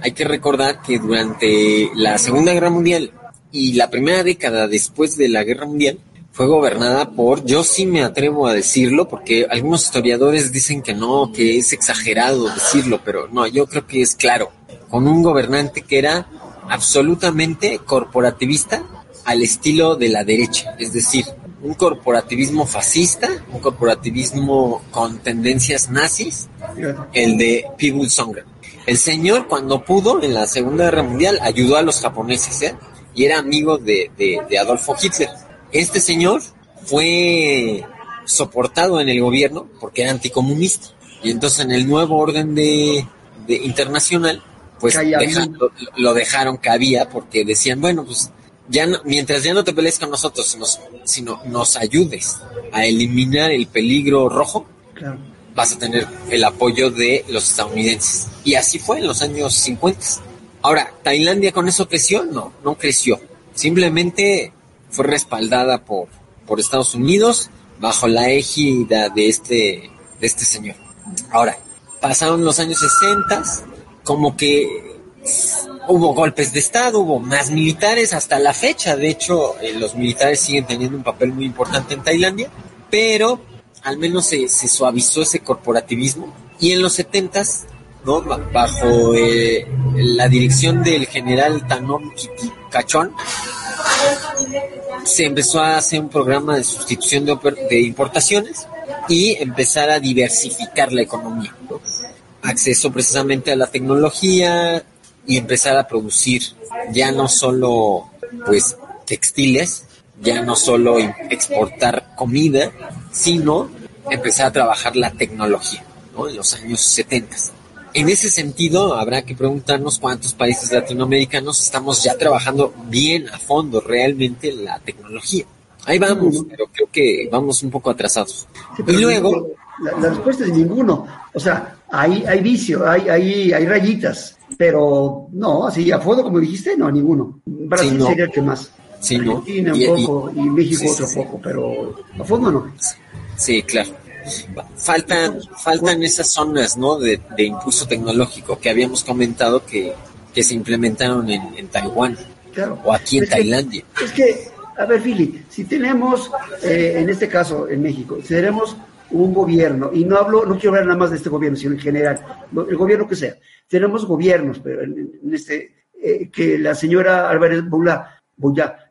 hay que recordar que durante la Segunda Guerra Mundial y la primera década después de la Guerra Mundial, fue gobernada por, yo sí me atrevo a decirlo, porque algunos historiadores dicen que no, que es exagerado decirlo, pero no, yo creo que es claro, con un gobernante que era absolutamente corporativista al estilo de la derecha, es decir, un corporativismo fascista, un corporativismo con tendencias nazis, el de Pibul. El señor, cuando pudo, en la Segunda Guerra Mundial, ayudó a los japoneses, ¿eh? Y era amigo de, Adolfo Hitler. Este señor fue soportado en el gobierno porque era anticomunista. Y entonces en el nuevo orden de, internacional, pues lo, dejaron que había porque decían, bueno, pues ya mientras ya no te pelees con nosotros, sino, nos ayudes a eliminar el peligro rojo, vas a tener el apoyo de los estadounidenses. Y así fue en los años 50. Ahora, ¿Tailandia con eso creció? No, no creció. Simplemente fue respaldada por, por Estados Unidos bajo la égida de este, de este señor. Ahora, pasaron los años 60, como que hubo golpes de Estado, hubo más militares hasta la fecha. De hecho, eh, los militares siguen teniendo un papel muy importante en Tailandia, pero al menos se, suavizó ese corporativismo. Y en los 70 ¿no? bajo eh, la dirección del general Tanom Kachon, se empezó a hacer un programa de sustitución de, importaciones y empezar a diversificar la economía. Acceso precisamente a la tecnología, y empezar a producir ya no solo pues textiles, ya no solo exportar comida, sino empezar a trabajar la tecnología, ¿no? En los años 70. En ese sentido, habrá que preguntarnos cuántos países latinoamericanos estamos ya trabajando bien a fondo realmente la tecnología. Ahí vamos, pero creo que vamos un poco atrasados. y luego...
La, respuesta es ninguno. O sea, hay, hay vicio, hay, hay, hay rayitas. Pero no, así a fondo, como dijiste, no, ninguno. Brasil sería el que más.
Sí, no.
Argentina un poco y, México otro poco, pero a fondo no.
Sí, claro. Faltan, faltan esas zonas ¿no? de, impulso tecnológico que habíamos comentado que, que se implementaron en, Taiwán claro. o aquí en Tailandia.
es que, a ver, Fili, si tenemos, eh, en este caso en México, si tenemos un gobierno, y no hablo, no quiero hablar nada más de este gobierno, sino en general, el gobierno que sea. Tenemos gobiernos, pero en, este, eh, que la señora Álvarez Bula,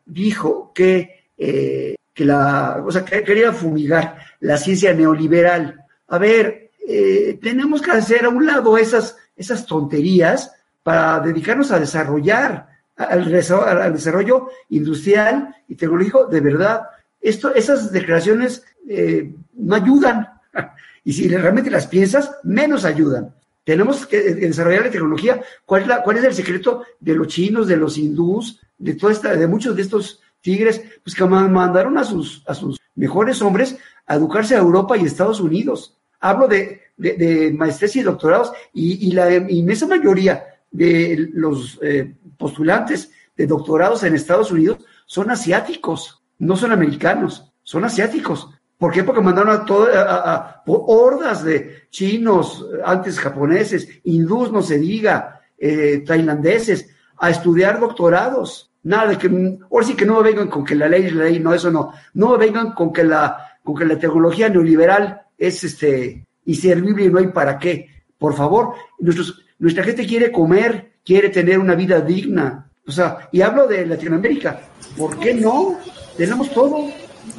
dijo que, eh, que la, o sea, que quería fumigar la ciencia neoliberal. A ver, eh, tenemos que hacer a un lado esas, esas tonterías para dedicarnos a desarrollar al, desarrollo industrial y tecnológico de verdad. Esto, esas declaraciones eh, no ayudan. Y si realmente las piensas, menos ayudan. Tenemos que desarrollar la tecnología. ¿Cuál es, la, cuál es el secreto de los chinos, de los hindús, de toda esta, de muchos de estos tigres? Pues que mandaron a sus, a sus mejores hombres a educarse a Europa y Estados Unidos. Hablo de, de, maestrías y doctorados y, y la inmensa mayoría de los eh, postulantes de doctorados en Estados Unidos son asiáticos, no son americanos, son asiáticos. ¿Por qué? Porque mandaron a, todo, a, hordas de chinos, antes japoneses, hindús, no se diga, eh, tailandeses, a estudiar doctorados. Nada de que, ahora sí que no me vengan con que la ley es la ley, no, eso no. No me vengan con que la, con que la tecnología neoliberal es este inservible y no hay para qué. Por favor, nuestros, nuestra gente quiere comer, quiere tener una vida digna. O sea, y hablo de Latinoamérica. ¿Por qué no? Tenemos todo,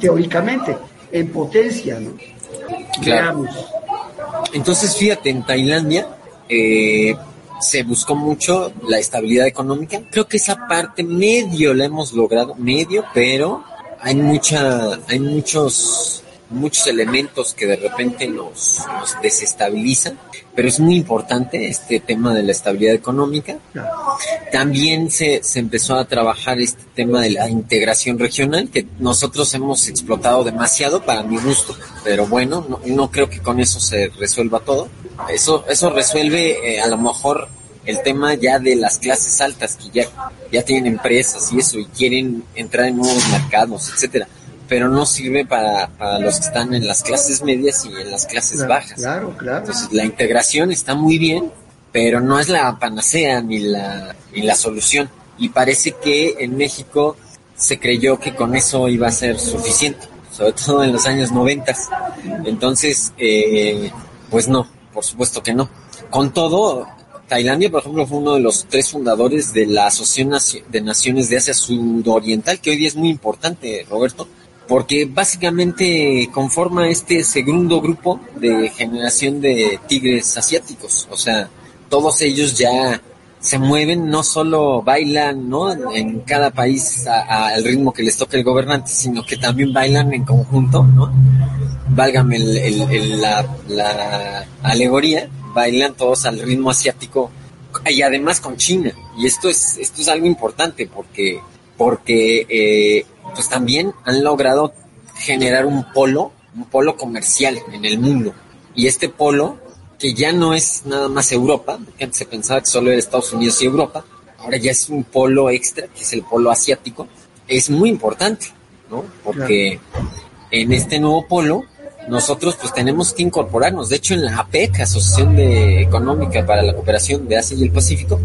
teóricamente, en potencia, ¿no?
Claro. Entonces, fíjate, en Tailandia eh, se buscó mucho la estabilidad económica. Creo que esa parte medio la hemos logrado, medio, pero hay mucha, hay muchos muchos elementos que de repente nos, desestabilizan, pero es muy importante este tema de la estabilidad económica. También se, se empezó a trabajar este tema de la integración regional, que nosotros hemos explotado demasiado para mi gusto, pero bueno, no, no creo que con eso se resuelva todo. Eso, eso resuelve eh, a lo mejor el tema ya de las clases altas que ya, ya tienen empresas y eso y quieren entrar en nuevos mercados, etcétera pero no sirve para, para los que están en las clases medias y en las clases bajas.
Claro, claro.
Entonces la integración está muy bien, pero no es la panacea ni la, ni la solución. Y parece que en México se creyó que con eso iba a ser suficiente, sobre todo en los años noventas. Entonces, eh, pues no, por supuesto que no. Con todo, Tailandia, por ejemplo, fue uno de los tres fundadores de la Asociación de Naciones de Asia Sudoriental, que hoy día es muy importante, Roberto, porque básicamente conforma este segundo grupo de generación de tigres asiáticos, o sea, todos ellos ya se mueven, no solo bailan, ¿no? En cada país al ritmo que les toca el gobernante, sino que también bailan en conjunto, ¿no? Válgame la, la alegoría, bailan todos al ritmo asiático y además con China. Y esto es, esto es algo importante porque, porque eh, pues también han logrado generar un polo, un polo comercial en el mundo. Y este polo, que ya no es nada más Europa, porque antes se pensaba que solo era Estados Unidos y Europa, ahora ya es un polo extra, que es el polo asiático, es muy importante, ¿no? Porque en este nuevo polo nosotros pues tenemos que incorporarnos. De hecho, en la APEC, Asociación de Económica para la Cooperación de Asia y el Pacífico,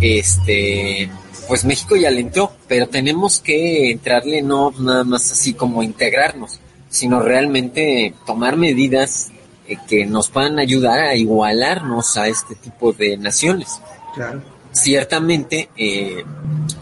este pues México ya le entró, pero tenemos que entrarle no nada más así como integrarnos, sino realmente tomar medidas eh, que nos puedan ayudar a igualarnos a este tipo de naciones.
Claro.
Ciertamente, eh,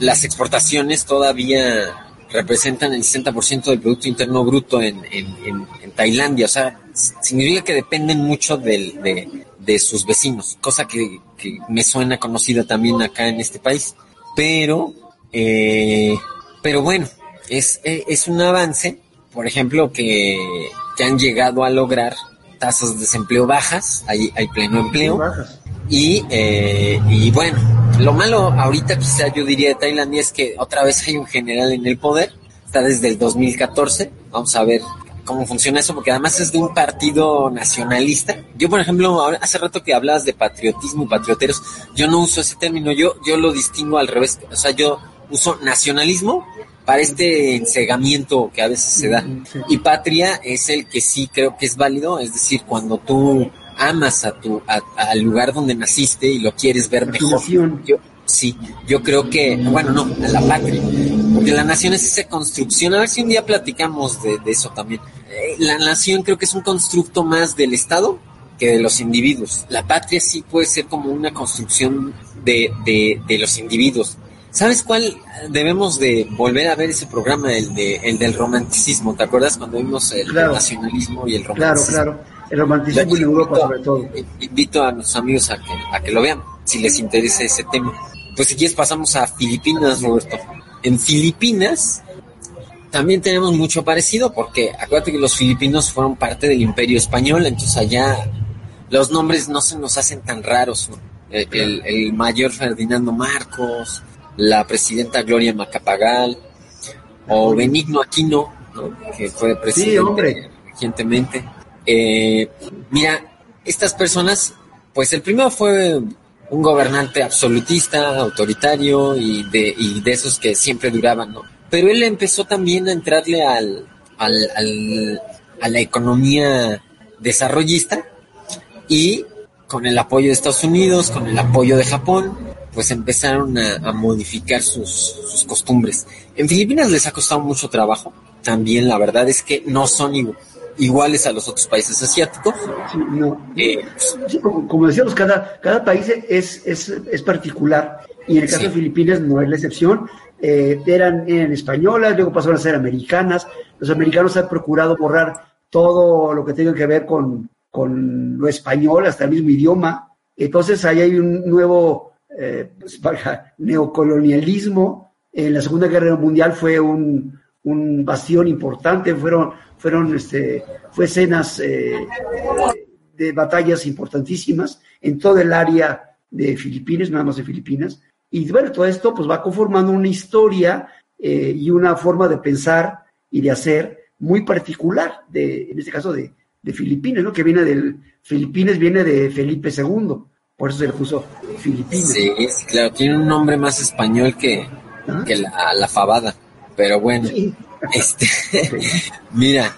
las exportaciones todavía representan el 60% del Producto Interno Bruto en, en, Tailandia, o sea, significa que dependen mucho de, de, sus vecinos, cosa que, que me suena conocida también acá en este país pero, eh, pero bueno, es, es un avance, por ejemplo, que, que han llegado a lograr tasas de desempleo bajas, hay, hay pleno empleo. Y, eh, y bueno, lo malo ahorita quizá yo diría de Tailandia es que otra vez hay un general en el poder, está desde el 2014, vamos a ver cómo funciona eso, porque además es de un partido nacionalista. Yo, por ejemplo, hace rato que hablabas de patriotismo y patrioteros, yo no uso ese término, yo, yo lo distingo al revés, o sea, yo uso nacionalismo para este ensegamiento que a veces se da. Y patria es el que sí creo que es válido, es decir, cuando tú amas a tu al lugar donde naciste y lo quieres ver mejor. Yo, sí, yo creo que, bueno, no, a la patria, Porque la nación es esa construcción. A ver si un día platicamos de, de eso también. Eh, la nación creo que es un constructo más del Estado que de los individuos. La patria sí puede ser como una construcción de, de, de los individuos. ¿Sabes cuál? Debemos de volver a ver ese programa, el, de, el del romanticismo. ¿Te acuerdas cuando vimos el
Claro.
nacionalismo y el
Claro,
romanticismo?
claro. El romanticismo en Europa, sobre todo.
Invito a nuestros amigos a que, a que lo vean, si les interesa ese tema. Pues si quieres pasamos a Filipinas, Roberto. En Filipinas también tenemos mucho parecido, porque acuérdate que los filipinos fueron parte del imperio español, entonces allá los nombres no se nos hacen tan raros. El, el- el mayor Ferdinando Marcos, la presidenta Gloria Macapagal, o Benigno Aquino, ¿no? que fue presidente recientemente. Eh, mira, estas personas, pues el primero fue un gobernante absolutista, autoritario y de, y de esos que siempre duraban, ¿no? Pero él empezó también a entrarle al, al, al- a la economía desarrollista y con el apoyo de Estados Unidos, con el apoyo de Japón, pues empezaron a, a modificar sus, sus costumbres. En Filipinas les ha costado mucho trabajo. También la verdad es que no son igu- iguales a los otros países asiáticos.
Sí, no.
Eh,
como, como decíamos, cada, cada país es, es, es particular y en el caso
Sí.
de Filipinas no es la excepción. Eh, eran, eran españolas, luego pasaron a ser americanas. Los americanos han procurado borrar todo lo que tenga que ver con, con lo español, hasta el mismo idioma. Entonces ahí hay un nuevo eh, pues, neocolonialismo. En la Segunda Guerra Mundial fue un, un bastión importante, fueron, fueron este, fue escenas eh, de batallas importantísimas en todo el área de Filipinas, nada más de Filipinas. Y bueno, todo esto pues va conformando una historia eh, y una forma de pensar y de hacer muy particular, de, en este caso de, de Filipinas, ¿no? Que viene del, Filipinas viene de Felipe II, por eso se le puso Filipinas.
sí, sí, claro, tiene un nombre más español que,
¿Ah?
que la, la fabada. Pero bueno,
Sí.
este, mira,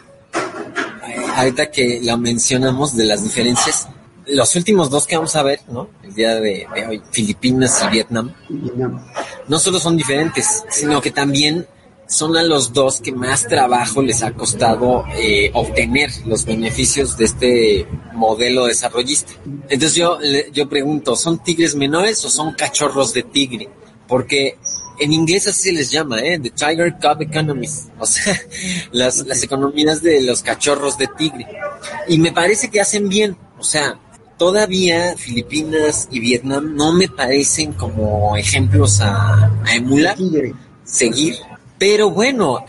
ahorita que lo mencionamos de las diferencias, los últimos dos que vamos a ver, ¿no? El día de, de hoy, Filipinas y Vietnam,
Vietnam.
no solo son diferentes, sino que también son a los dos que más trabajo les ha costado eh, obtener los beneficios de este modelo desarrollista. Entonces yo, yo pregunto, ¿son tigres menores o son cachorros de tigre? Porque en inglés así se les llama, ¿eh? The Tiger Cub Economies. O sea, las, las economías de los cachorros de tigre. Y me parece que hacen bien. O sea, todavía Filipinas y Vietnam no me parecen como ejemplos a, a emular seguir. Pero bueno,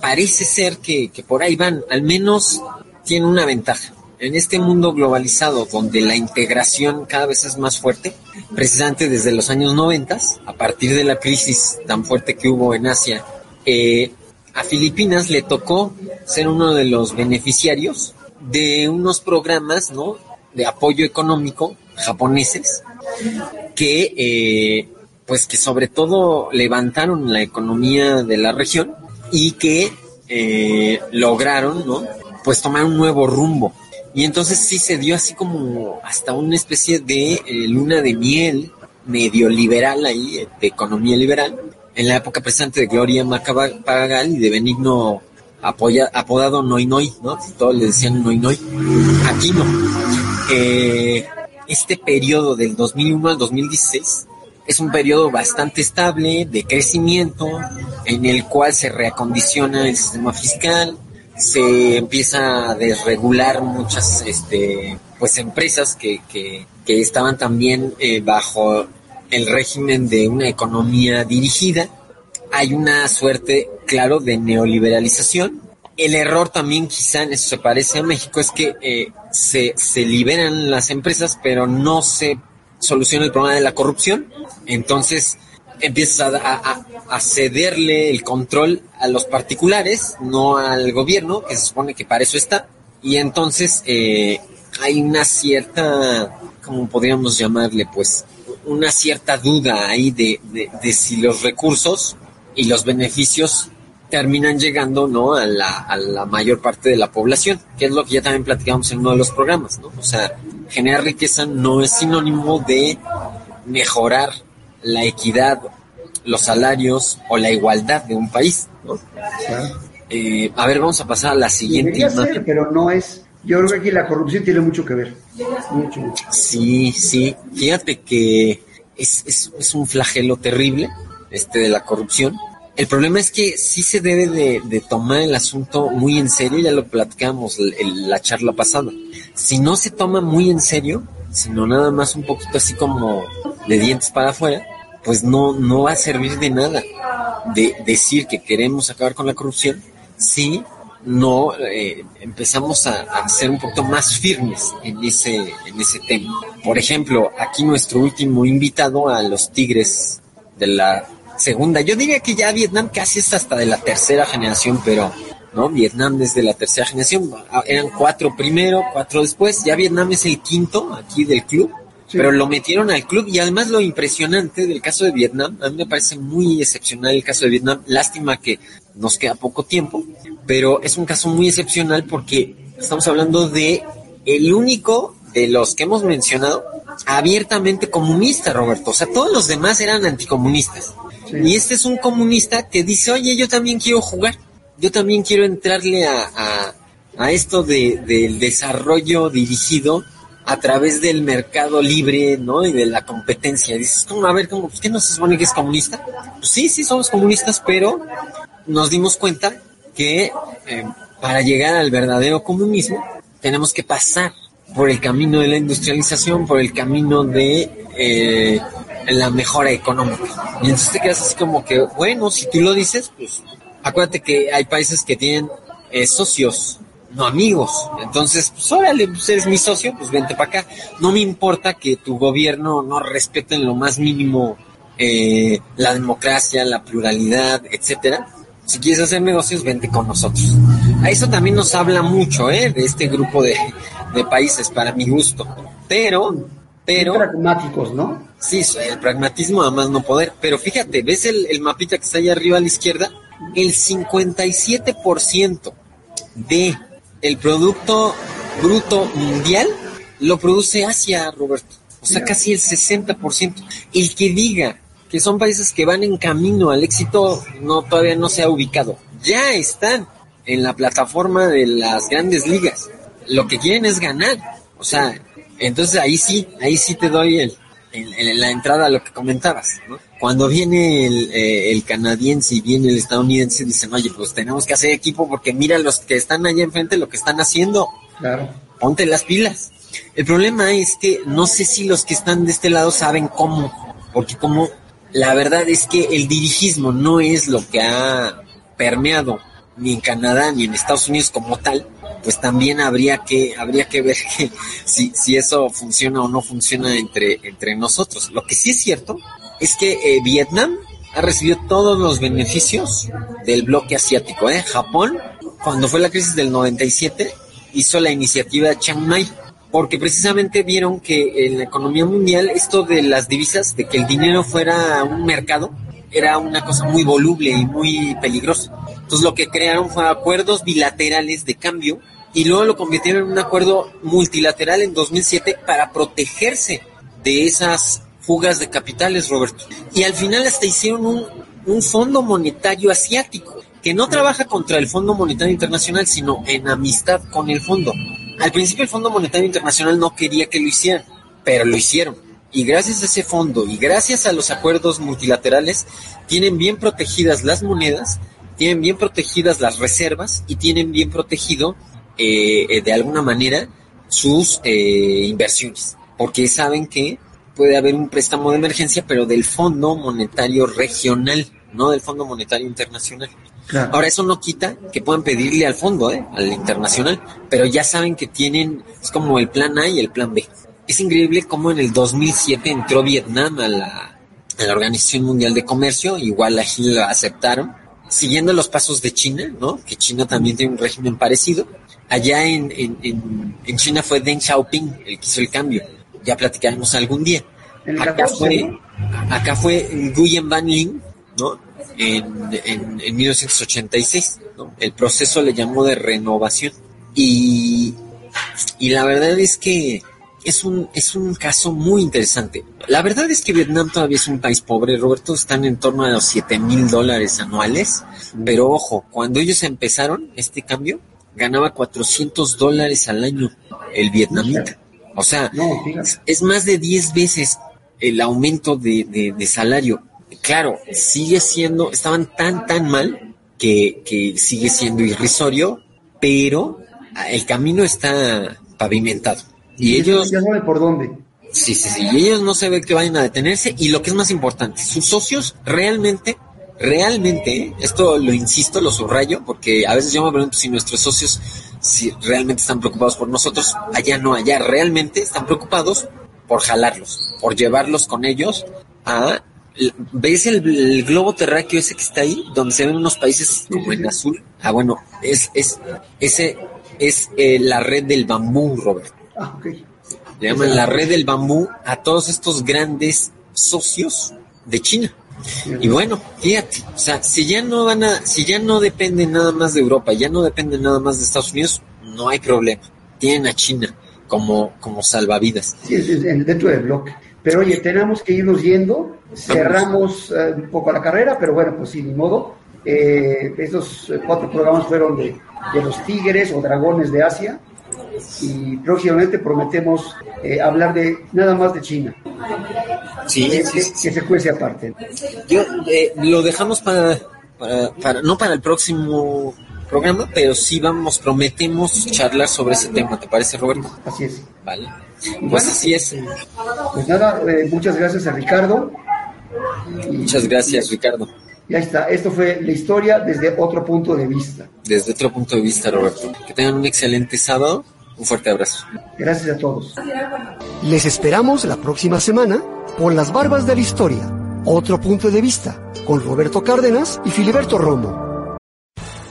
parece ser que, que por ahí van. Al menos tiene una ventaja. En este mundo globalizado donde la integración cada vez es más fuerte, precisamente desde los años 90, a partir de la crisis tan fuerte que hubo en Asia, eh, a Filipinas le tocó ser uno de los beneficiarios de unos programas ¿no? de apoyo económico japoneses que eh, pues que sobre todo levantaron la economía de la región y que eh, lograron no pues tomar un nuevo rumbo y entonces sí se dio así como hasta una especie de eh, luna de miel medio liberal ahí eh, de economía liberal en la época presente de Gloria Macapagal y de Benigno apoya, apodado Noi Noi, ¿no? Todos le decían Noi Noi. Aquí no. Eh, este periodo del 2001 al 2016 es un periodo bastante estable de crecimiento en el cual se reacondiciona el sistema fiscal, se empieza a desregular muchas este, pues empresas que, que, que estaban también eh, bajo el régimen de una economía dirigida. Hay una suerte, claro, de neoliberalización. El error también, quizá en eso se parece a México, es que eh, se, se liberan las empresas, pero no se soluciona el problema de la corrupción. Entonces empiezas a, a, a, cederle el control a los particulares, no al gobierno, que se supone que para eso está. Y entonces eh, hay una cierta, como podríamos llamarle, pues, una cierta duda ahí de, de, de si los recursos y los beneficios terminan llegando no a la, a la mayor parte de la población, que es lo que ya también platicamos en uno de los programas, ¿no? O sea, generar riqueza no es sinónimo de mejorar la equidad los salarios o la igualdad de un país. ¿no? Eh, a ver, vamos a pasar a la siguiente imagen.
ser, pero no es. Yo creo que aquí la corrupción tiene mucho que ver. Mucho, mucho.
Sí, sí. Fíjate que es, es, es un flagelo terrible este de la corrupción. El problema es que sí se debe de, de tomar el asunto muy en serio, ya lo platicamos el- la charla pasada. Si no se toma muy en serio, sino nada más un poquito así como de dientes para afuera, pues no, no va a servir de nada de decir que queremos acabar con la corrupción si no eh, empezamos a, a ser un poquito más firmes en ese, en ese tema. Por ejemplo, aquí nuestro último invitado a los Tigres de la segunda, yo diría que ya Vietnam casi es hasta de la tercera generación, pero no, Vietnam desde la tercera generación, Ah, eran cuatro primero, cuatro después, ya Vietnam es el quinto aquí del club.
Sí.
Pero lo metieron al club y además lo impresionante del caso de Vietnam, a mí me parece muy excepcional el caso de Vietnam, lástima que nos queda poco tiempo, pero es un caso muy excepcional porque estamos hablando de el único de los que hemos mencionado abiertamente comunista, Roberto. O sea, todos los demás eran anticomunistas.
Sí.
Y este es un comunista que dice, oye, yo también quiero jugar, yo también quiero entrarle a, a, a esto de, del desarrollo dirigido a través del mercado libre, ¿no? Y de la competencia. Dices, ¿cómo? A ver, ¿cómo? ¿Qué no se supone que es comunista? Pues sí, sí somos comunistas, pero nos dimos cuenta que eh, para llegar al verdadero comunismo tenemos que pasar por el camino de la industrialización, por el camino de eh, la mejora económica. Y entonces te quedas así como que, bueno, si tú lo dices, pues acuérdate que hay países que tienen eh, socios, no amigos. Entonces, pues órale, pues eres mi socio, pues vente para acá. No me importa que tu gobierno no respete en lo más mínimo eh, la democracia, la pluralidad, etcétera. Si quieres hacer negocios, vente con nosotros. A eso también nos habla mucho, ¿eh? De este grupo de, de países, para mi gusto. Pero, pero...
pragmáticos, ¿no?
Sí, el pragmatismo a más no poder. Pero fíjate, ¿ves el, el mapita que está allá arriba a la izquierda? El 57% de el producto bruto mundial lo produce Asia, Roberto. O sea, casi el 60%. El que diga que son países que van en camino al éxito, no todavía no se ha ubicado. Ya están en la plataforma de las grandes ligas. Lo que quieren es ganar. O sea, entonces ahí sí, ahí sí te doy el, el- la entrada a lo que comentabas. ¿no? Cuando viene el, eh, el canadiense y viene el estadounidense, dicen, oye, pues tenemos que hacer equipo porque mira los que están allá enfrente lo que están haciendo.
Claro.
Ponte las pilas. El problema es que no sé si los que están de este lado saben cómo, porque como la verdad es que el dirigismo no es lo que ha permeado ni en Canadá ni en Estados Unidos como tal, pues también habría que habría que ver que si, si eso funciona o no funciona entre, entre nosotros. Lo que sí es cierto es que eh, Vietnam ha recibido todos los beneficios del bloque asiático. ¿eh? Japón, cuando fue la crisis del 97, hizo la iniciativa Chiang Mai, porque precisamente vieron que en la economía mundial esto de las divisas, de que el dinero fuera un mercado, era una cosa muy voluble y muy peligrosa. Entonces lo que crearon fue acuerdos bilaterales de cambio y luego lo convirtieron en un acuerdo multilateral en 2007 para protegerse de esas fugas de capitales, Roberto. Y al final hasta hicieron un, un fondo monetario asiático que no trabaja contra el Fondo Monetario Internacional, sino en amistad con el fondo. Al principio el Fondo Monetario Internacional no quería que lo hicieran, pero lo hicieron. Y gracias a ese fondo y gracias a los acuerdos multilaterales, tienen bien protegidas las monedas, tienen bien protegidas las reservas y tienen bien protegido, eh, eh, de alguna manera, sus eh, inversiones. Porque saben que puede haber un préstamo de emergencia, pero del Fondo Monetario Regional, no del Fondo Monetario Internacional.
Claro.
Ahora, eso no quita que puedan pedirle al fondo, ¿eh? al internacional, pero ya saben que tienen, es como el plan A y el plan B. Es increíble cómo en el 2007 entró Vietnam a la, a la Organización Mundial de Comercio, igual aquí lo aceptaron, siguiendo los pasos de China, ¿no? Que China también tiene un régimen parecido. Allá en, en, en, en China fue Deng Xiaoping el que hizo el cambio. Ya platicaremos algún día. Acá
14,
fue, acá fue Nguyen Van Linh, ¿no? En, en, en 1986, ¿no? El proceso le llamó de renovación. Y, y la verdad es que es un, es un caso muy interesante. La verdad es que Vietnam todavía es un país pobre, Roberto, están en torno a los 7 mil dólares anuales, pero ojo, cuando ellos empezaron este cambio, ganaba 400 dólares al año el vietnamita. O sea,
No,
es más de 10 veces el aumento de, de- de salario. Claro, sigue siendo, estaban tan, tan mal que, que sigue siendo irrisorio, pero el camino está pavimentado. Y ellos,
Ya saben por dónde.
sí, sí, sí, y ellos no se ve que vayan a detenerse. Y lo que es más importante, sus socios realmente, realmente, esto lo insisto, lo subrayo, porque a veces yo me pregunto si nuestros socios si realmente están preocupados por nosotros, allá no, allá realmente están preocupados por jalarlos, por llevarlos con ellos a... ¿Ves el, el globo terráqueo ese que está ahí? Donde se ven unos países como en azul. Ah, bueno, es, es, ese es eh, la red del bambú, Robert.
Ah.
Le llaman la red del bambú a todos estos grandes socios de China. Y bueno, fíjate, o sea, si ya no van a, si ya no dependen nada más de Europa, ya no dependen nada más de Estados Unidos, no hay problema. Tienen a China como, como salvavidas.
Sí, es, es en- dentro del bloque. Pero oye, tenemos que irnos yendo. Cerramos eh, un poco la carrera, pero bueno, pues sí, ni modo. Eh, estos eh, cuatro programas fueron de, de los tigres o dragones de Asia. Y próximamente prometemos eh, hablar de nada más de China.
Sí, sí, sí.
que se cuece aparte.
Yo eh, lo dejamos para, para, para, no para el próximo programa, pero sí vamos, prometemos charlar sobre ese tema. ¿Te parece, Roberto?
Así es.
Vale. Pues así es.
Pues nada, eh, muchas gracias a Ricardo.
Muchas gracias, Ricardo.
Ya está, esto fue la historia desde otro punto de vista.
Desde otro punto de vista, Roberto. Que tengan un excelente sábado. Un fuerte abrazo.
Gracias a todos.
Les esperamos la próxima semana por las barbas de la historia. Otro punto de vista con Roberto Cárdenas y Filiberto Romo.